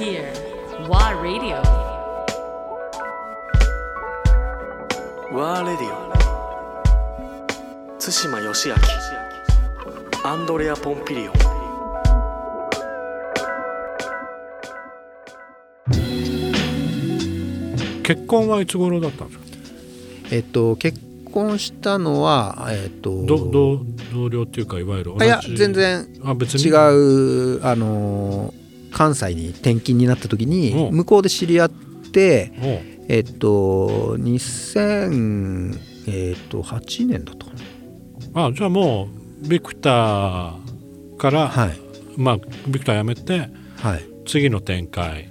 here. WA Radio. ワーレディオ対馬義明アンドレア・ポンピリオン結婚はいつ頃だったんですかえっと結婚したのはえっとど同同僚っていうかいわゆる同じ。あいや全然あ別に。違うあのー関西に転勤になった時にう。ん向こうで知り合ってえっと2000えっと8年だったかあじゃあもうビクターから、なはい。まあビクター辞めてはい。次の展開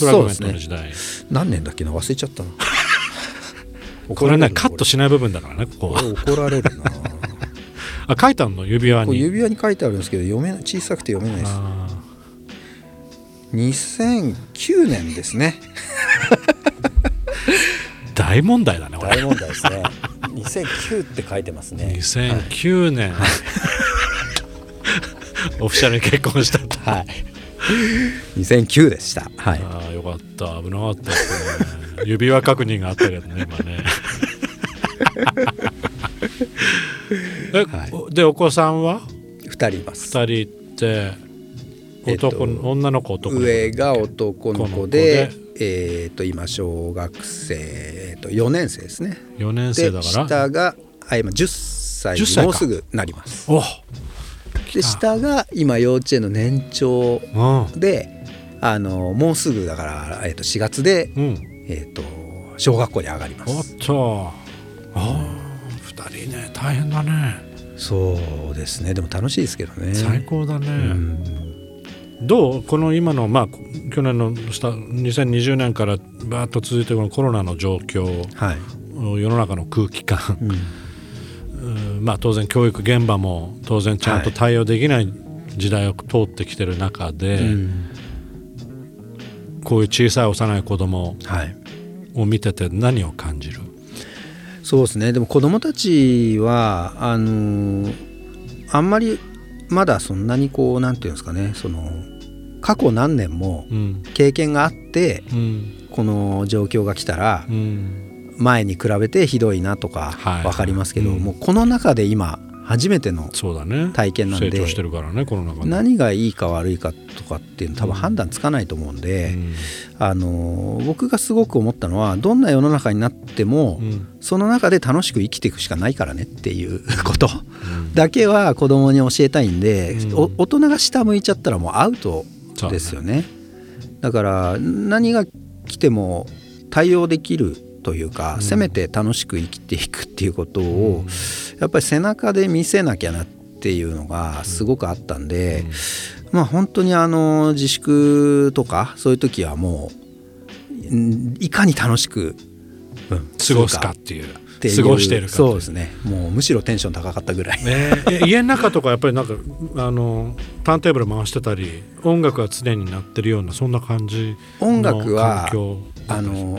フラグメントの時代、何年だっけな？忘れちゃったな。これねカットししない部分だからねここは。怒られるな。あ書いたの？指輪に。指輪に書いてあるんですけど読め小さくて読めないです。あ2009年ですね。ー 大問題だね大問題ですね。2009って書いてますね。2009年、オフィシャルに結婚したと。はい。2009でした。はい。ああよかった。危なかったですね。指輪確認があったけどね今ね。え、はい。おでお子さんは？2人います。2人って。えっと男の、女の子男の子。上が男の子で子えっ、と今小学生、えー、と4年生ですね。4年生でだから。下があ今10歳10歳か。にもうすぐなります。おで下が今幼稚園の年長うん。であのもうすぐだから、えー、と4月で、うん。えー、と小学校に上がりまおっすと。ああ2人ね大変だね。そうですね。でも楽しいですけどね。最高だね、うんどうこの今のまあ去年のスタ2020年からバーッと続いてるこのコロナの状況はい、世の中の空気感、うん。うん。まあ当然教育現場も当然ちゃんとはい対応できない時代を通ってきてる中で、うん。こういう小さい幼い子供はい。を見てて何を感じる？そうですね。でも子供たちはあのーあんまりまだそんなにこうなんていうんですかね。その過去何年もうん。経験があってうん。この状況が来たらうん。前に比べてひどいなとかはい。分かりますけど、うん。もうこの中で今初めての体験なんで何がいいか悪いかとかっていうの多分判断つかないと思うんで、うん。あの僕がすごく思ったのはどんな世の中になっても、うん。その中で楽しく生きていくしかないからねっていうことだけは子供に教えたいんで、大人が下向いちゃったらもうアウトですよね。だから何が来ても対応できるというか、うん。せめて楽しく生きていくっていうことを、やっぱり背中で見せなきゃなっていうのがすごくあったんで、まあ本当にあの自粛とかそういう時はもうんいかに楽しく、うん過ごすかっていうって過ごしているかそうですね。もうむしろテンション高かったぐらい、ね。え家の中とかやっぱりなんかあのターンテーブル回してたり音楽が常になってるようなそんな感じの音楽はあの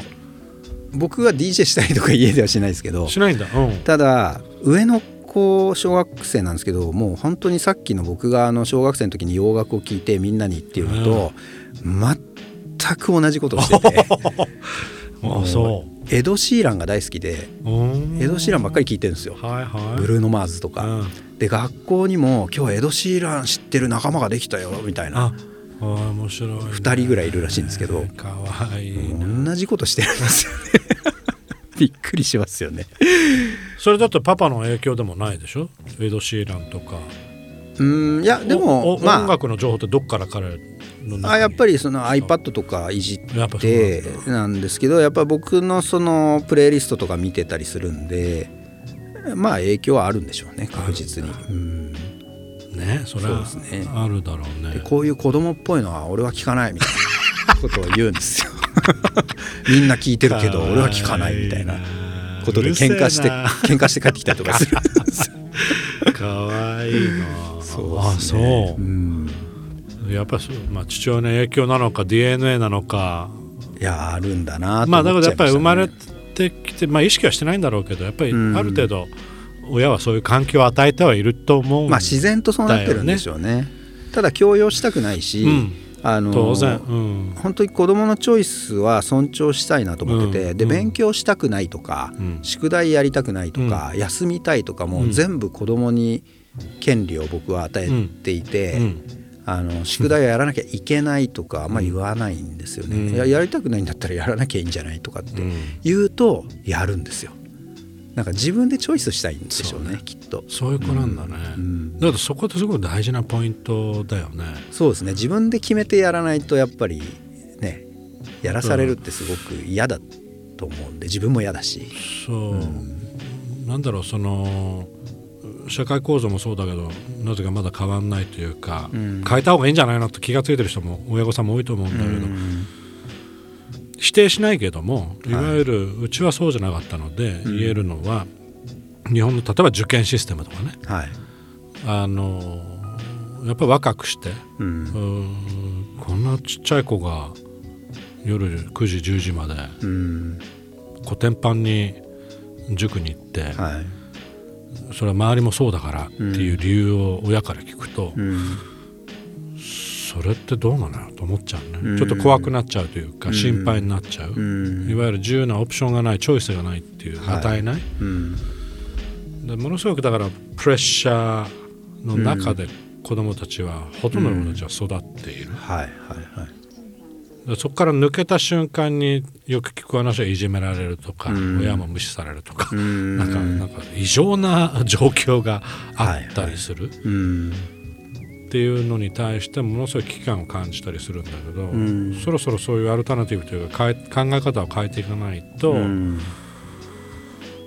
僕が DJ したりとか家ではしないですけどしないんだ。うん。ただ上の子小学生なんですけどもう本当にさっきの僕があの小学生の時に洋楽を聴いてみんなにっていうのと、全く同じことをしてて あそエド・シーランが大好きでエド・シーランばっかり聴いてるんですよ。はいはい。ブルーノ・マーズとか、うん。で学校にも今日エド・シーラン知ってる仲間ができたよみたいな。ああ面白い、ね、2人ぐらいいるらしいんですけど。かわいいな同じことしてるんですよね。びっくりしますよね。それだとパパの影響でもないでしょ？エド・シーランとか。うんいやでおもおまあ。音楽の情報ってどっから彼あやっぱりその iPad とかいじってなんですけどやっぱ僕のそのプレイリストとか見てたりするんでまあ影響はあるんでしょうね確実に、うん、ねそれはそうですね。あるだろうね。でこういう子供っぽいのは俺は聞かないみたいなことを言うんですよ。みんな聞いてるけど俺は聞かないみたいなことで喧嘩して喧嘩して帰ってきたりとかするんですよ。かわいいな。そうね。そう。うんやっぱりそう、まあ、父親の影響なのか DNA なのか。いやあるんだなとまあだからやっぱり生まれてきて、まあ、意識はしてないんだろうけどやっぱりあうん。る程度親はそういう環境を与えてはいると思うんまあ自然とそうなってるんでしょうね。ただ強要したくないし、うん。あの当然、うん。本当に子どものチョイスは尊重したいなと思ってて、でうん。うん。勉強したくないとか、うん。宿題やりたくないとか、休みたいとかもうん。全部子どもに権利を僕は与えていて、うんあの宿題をやらなきゃいけないとかあんま言わないんですよね、うん。いややりたくないんだったらやらなきゃいいんじゃないとかってうん。言うとやるんですよ。なんか自分でチョイスしたいんでしょうねきっと。そういう子なんだね、うん。だからそこってすごい大事なポイントだよね。そうですね。自分で決めてやらないとやっぱりねやらされるってすごく嫌だと思うんで自分も嫌だし。そう、なんだろうその社会構造もそうだけどなぜかまだ変わんないというか、うん。変えた方がいいんじゃないのと気が付いてる人も親御さんも多いと思うんだけど、うん。否定しないけどもいはい。わゆるうちはそうじゃなかったので、うん。言えるのは日本の例えば受験システムとかね。はい。あのやっぱり若くしてうん。うーんこんなちっちゃい子が夜9時10時までうん。コテンパンに塾に行って、はいそれは周りもそうだからっていう理由を親から聞くと、うん。それってどうなのよと思っちゃうね、うん。ちょっと怖くなっちゃうというか、うん。心配になっちゃう、うん。いわゆる自由なオプションがないチョイスがないっていう、はい。与えない。うん。でものすごくだからプレッシャーの中で子供たちは、ほとんどの子たちは育っている、はいはいはい。でそこから抜けた瞬間によく聞く話はいじめられるとか、うん。親も無視されるとか、うん。なんかなんか異常な状況があったりする。うん。っていうのに対してものすごい危機感を感じたりするんだけど、ん。そろそろそういうアルタナティブというか考え方を変えていかないと、うん。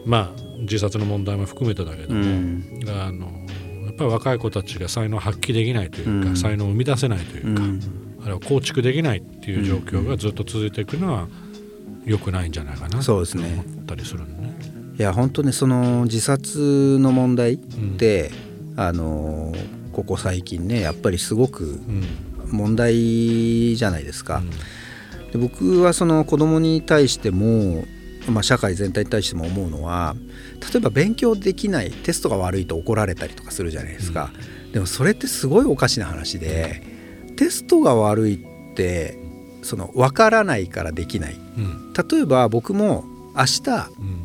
まあ自殺の問題も含めてだけどうも、ん。あのやっぱり若い子たちが才能を発揮できないというか、うん。才能を生み出せないというか、うんあるいは構築できないっていう状況がずっと続いていくのは良くないんじゃないかなと思そうですね。ったりするのね。いや本当ねその自殺の問題って、あのここ最近ねやっぱりすごくうん。問題じゃないですか。で僕はその子供に対しても、まあ、社会全体に対しても思うのは例えば勉強できないテストが悪いと怒られたりとかするじゃないですか、でもそれってすごいおかしな話でテストが悪いってその分からないからできない。うん。例えば僕も明日、うん。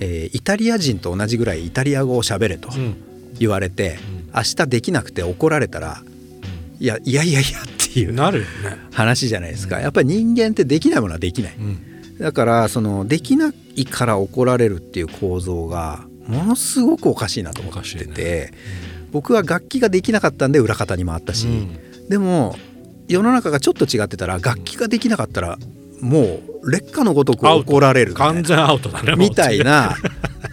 えーイタリア人と同じぐらいイタリア語を喋れとうん。言われて、明日できなくて怒られたらいやいやいやいやっていうなるよね。話じゃないですか。やっぱり人間ってできないものはできない。うん。だからそのできないから怒られるっていう構造がものすごくおかしいなと思ってて、僕は楽器ができなかったんで裏方に回ったし、うんでも世の中がちょっと違ってたら楽器ができなかったらもう劣化のごとく怒られる完全アウトだね。みたいな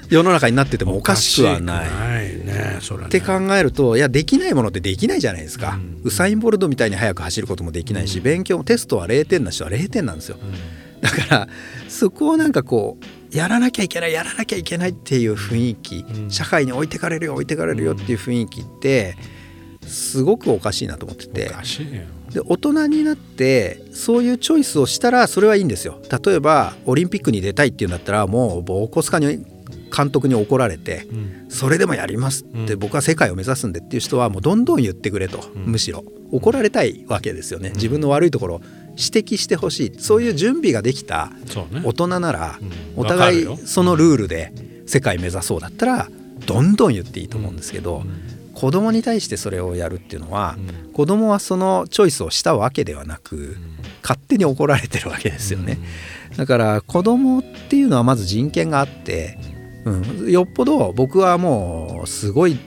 世の中になっててもおかしくはない。ね。それって考えるといやできないものってできないじゃないですか、うん。ウサイン・ボルトみたいに速く走ることもできないし、うん。勉強もテストは0点な人は0点なんですよ。だからそこをなんかこうやらなきゃいけないやらなきゃいけないっていう雰囲気、うん。社会に置いてかれるよ置いてかれるよっていう雰囲気ってすごくおかしいなと思ってて。で大人になってそういうチョイスをしたらそれはいいんですよ。例えばオリンピックに出たいっていうんだったらもうボコスカに監督に怒られてうん。それでもやりますってうん。僕は世界を目指すんでっていう人はもうどんどん言ってくれと、ん。むしろ。怒られたいわけですよね。自分の悪いところを指摘してほしい。そういう準備ができた。大人ならうん。お互いそのルールで世界目指そうだったらどんどん言っていいと思うんですけど子供に対してそれをやるっていうのはうん。子供はそのチョイスをしたわけではなく勝手に怒られてるわけですよね。だから子供っていうのはまず人権があって、うん、よっぽど僕はもうすごい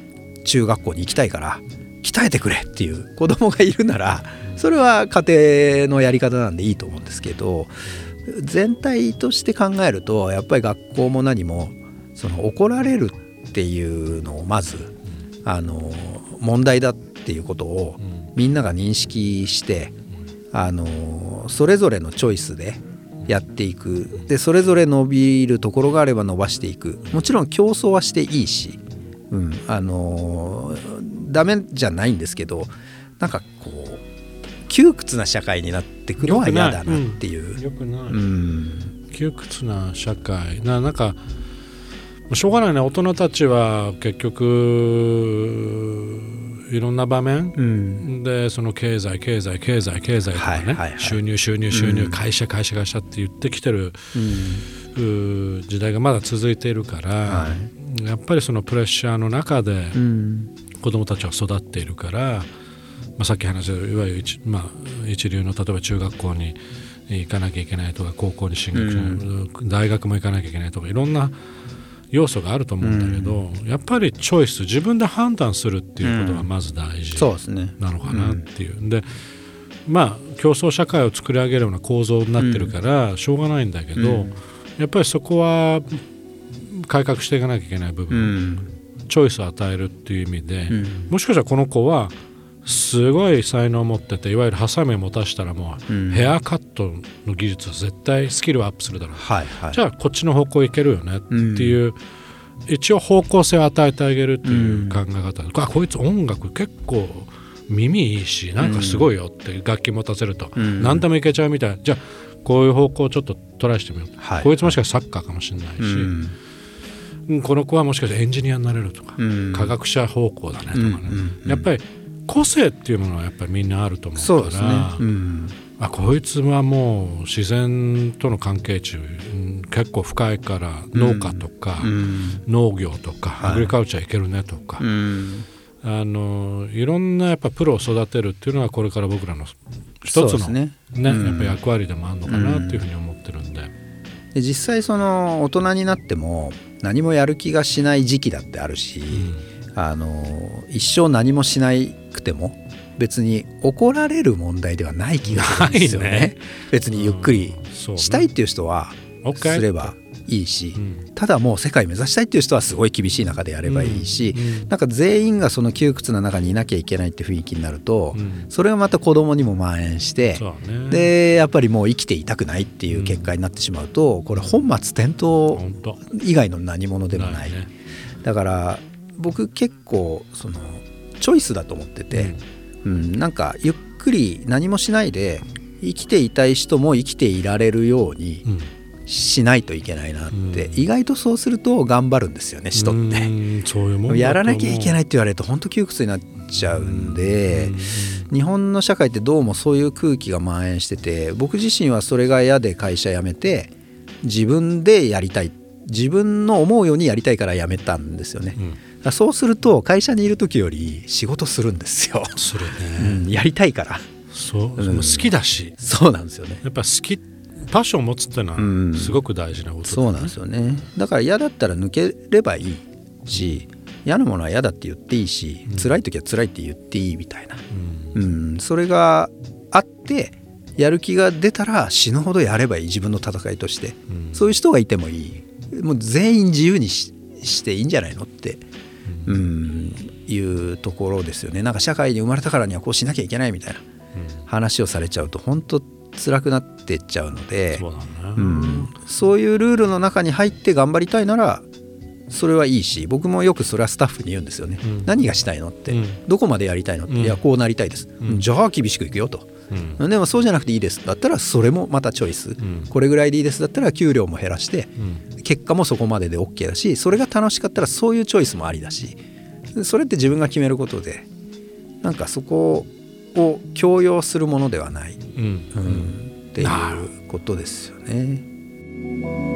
中学校に行きたいから鍛えてくれっていう子供がいるならそれは家庭のやり方なんでいいと思うんですけど全体として考えるとやっぱり学校も何もその怒られるっていうのをまずあの問題だっていうことをうん。みんなが認識してあのそれぞれのチョイスでやっていく。でそれぞれ伸びるところがあれば伸ばしていく。もちろん競争はしていいし、うん、あのダメじゃないんですけどなんかこう窮屈な社会になってくのは嫌だなっていう。よくない。うん。窮屈な社会。ななんかしょうがないね。大人たちは結局いろんな場面、うん。でその経済経済経済経済とかね、はいはいはい。収入収入収入、うん。会社会社会社って言ってきてるうん。う時代がまだ続いているから、はやっぱりそのプレッシャーの中でうん。子供たちは育っているから、まあ、さっき話したいわゆる一,、まあ、一流の例えば中学校に行かなきゃいけないとか高校に進学しない、大学も行かなきゃいけないとかいろんな要素があると思うんだけど、やっぱりチョイス自分で判断するっていうことがまず大事なのかなっていう。でまあ競争社会を作り上げるような構造になってるからしょうがないんだけど、うん。やっぱりそこは改革していかなきゃいけない部う分、ん。チョイスを与えるっていう意味で、うん。もしかしたらこの子はすごい才能を持ってていわゆるハサミを持たしたらもう、うん。ヘアカットの技術は絶対スキルはアップするだろう、はいはい。じゃあこっちの方向いけるよねっていう、一応方向性を与えてあげるっていう考え方、あこいつ音楽結構耳いいしなんかすごいよって楽器持たせると、うん。何でもいけちゃうみたいな。じゃあこういう方向をちょっとトライしてみよう、はい。こいつもしかしたらサッカーかもしれないし、うん。うんこの子はもしかしてエンジニアになれるとか、うん。科学者方向だねとかね、うんうんうん。やっぱり個性っていうものはやっぱりみんなあると思うから。そうですね。うん。あこいつはもう自然との関係値、うん結構深いから農家とか、うん。農業とか、はい。アグリカルチャーいけるねとか、うん。あのいろんなやっぱプロを育てるっていうのはこれから僕らの一つのねねうんやっぱ役割でもあるのかなっていうふうに思ってるんで、で実際その大人になっても何もやる気がしない時期だってあるし、あの一生何もしなくても別に怒られる問題ではない気がするんですよね。ね。別にゆっくりしたいっていう人はすればいいし、うん。ただもう世界目指したいっていう人はすごい厳しい中でやればいいし、うなんか全員がその窮屈な中にいなきゃいけないって雰囲気になると、うん。それがまた子供にも蔓延して、でやっぱりもう生きていたくないっていう結果になってしまうとこれ本末転倒以外の何者でもないね。だから僕結構そのチョイスだと思ってて、うんなんかゆっくり何もしないで生きていたい人も生きていられるようにうんしないといけないなって、うん。意外とそうすると頑張るんですよね人って。やらなきゃいけないって言われると本当窮屈になっちゃうんで、日本の社会ってどうもそういう空気が蔓延してて僕自身はそれが嫌で会社辞めて自分でやりたい自分の思うようにやりたいから辞めたんですよね、うんそうすると会社にいる時より仕事するんですよ、するうね、ん、やりたいから。そう、うん。好きだし。そうなんですよね。やっぱ好きパッションを持つってのうん。はすごく大事なことだね。そうなんですよね。だから嫌だったら抜ければいいし嫌なものは嫌だって言っていいし、辛い時は辛いって言っていいみたいな。うん。うん、それがあってやる気が出たら死ぬほどやればいい。自分の戦いとして、うん。そういう人がいてもいい。もう全員自由にししていいんじゃないのって、うん、いうところですよね。なんか社会に生まれたからにはこうしなきゃいけないみたいな話をされちゃうと本当辛くなってっちゃうのでそうだね、うん、そういうルールの中に入って頑張りたいならそれはいいし僕もよくそれはスタッフに言うんですよね、うん。何がしたいのって、うん。どこまでやりたいのって、うん。いやこうなりたいです、うん。じゃあ厳しくいくよと、うん。でもそうじゃなくていいです。だったらそれもまたチョイス、ん。これぐらいでいいですだったら給料も減らして、うん。結果もそこまでで OK だしそれが楽しかったらそういうチョイスもありだし。それって自分が決めることでなんかそこを強要するものではない、うん。うん。っていうことですよね。